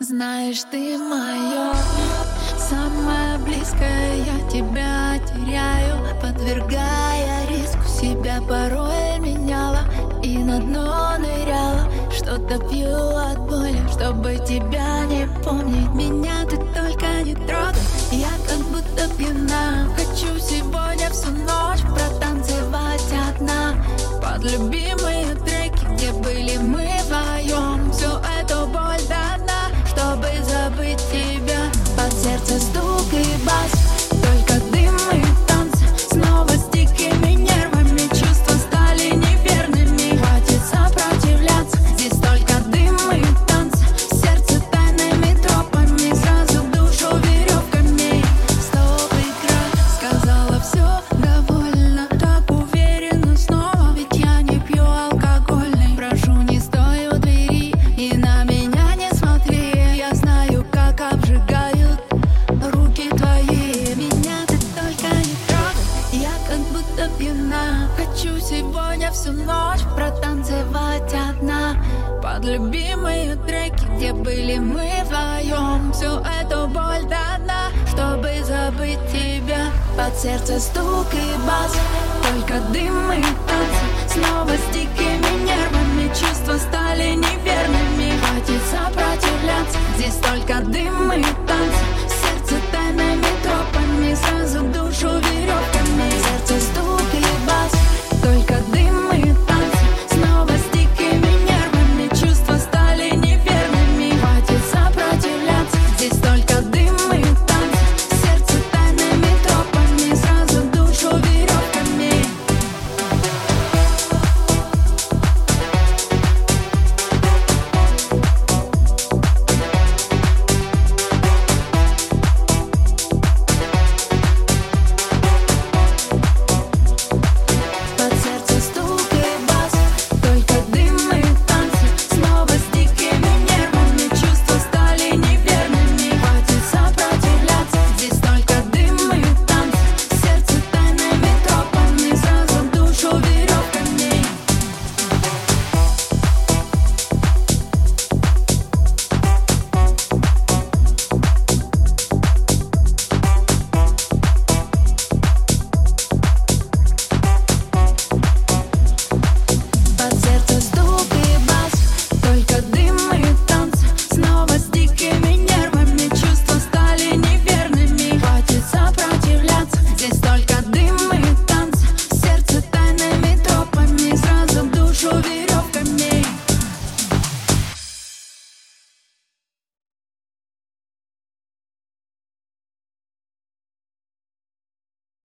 Знаешь, ты мое самое близкое, я тебя теряю, подвергая риску. Себя порой меняла и на дно ныряла, что-то пью от боли, чтобы тебя не помнить, меня ты только не трогай, я как будто пьяна, хочу сегодня всю ночь протанцевать одна. Под любимые треки, где были мы всю ночь протанцевать одна. Под любимые треки, где были мы вдвоем Всю эту боль до дна, чтобы забыть тебя. Под сердце стук и бас Только дым и танцы. Снова с дикими нервами Чувства стали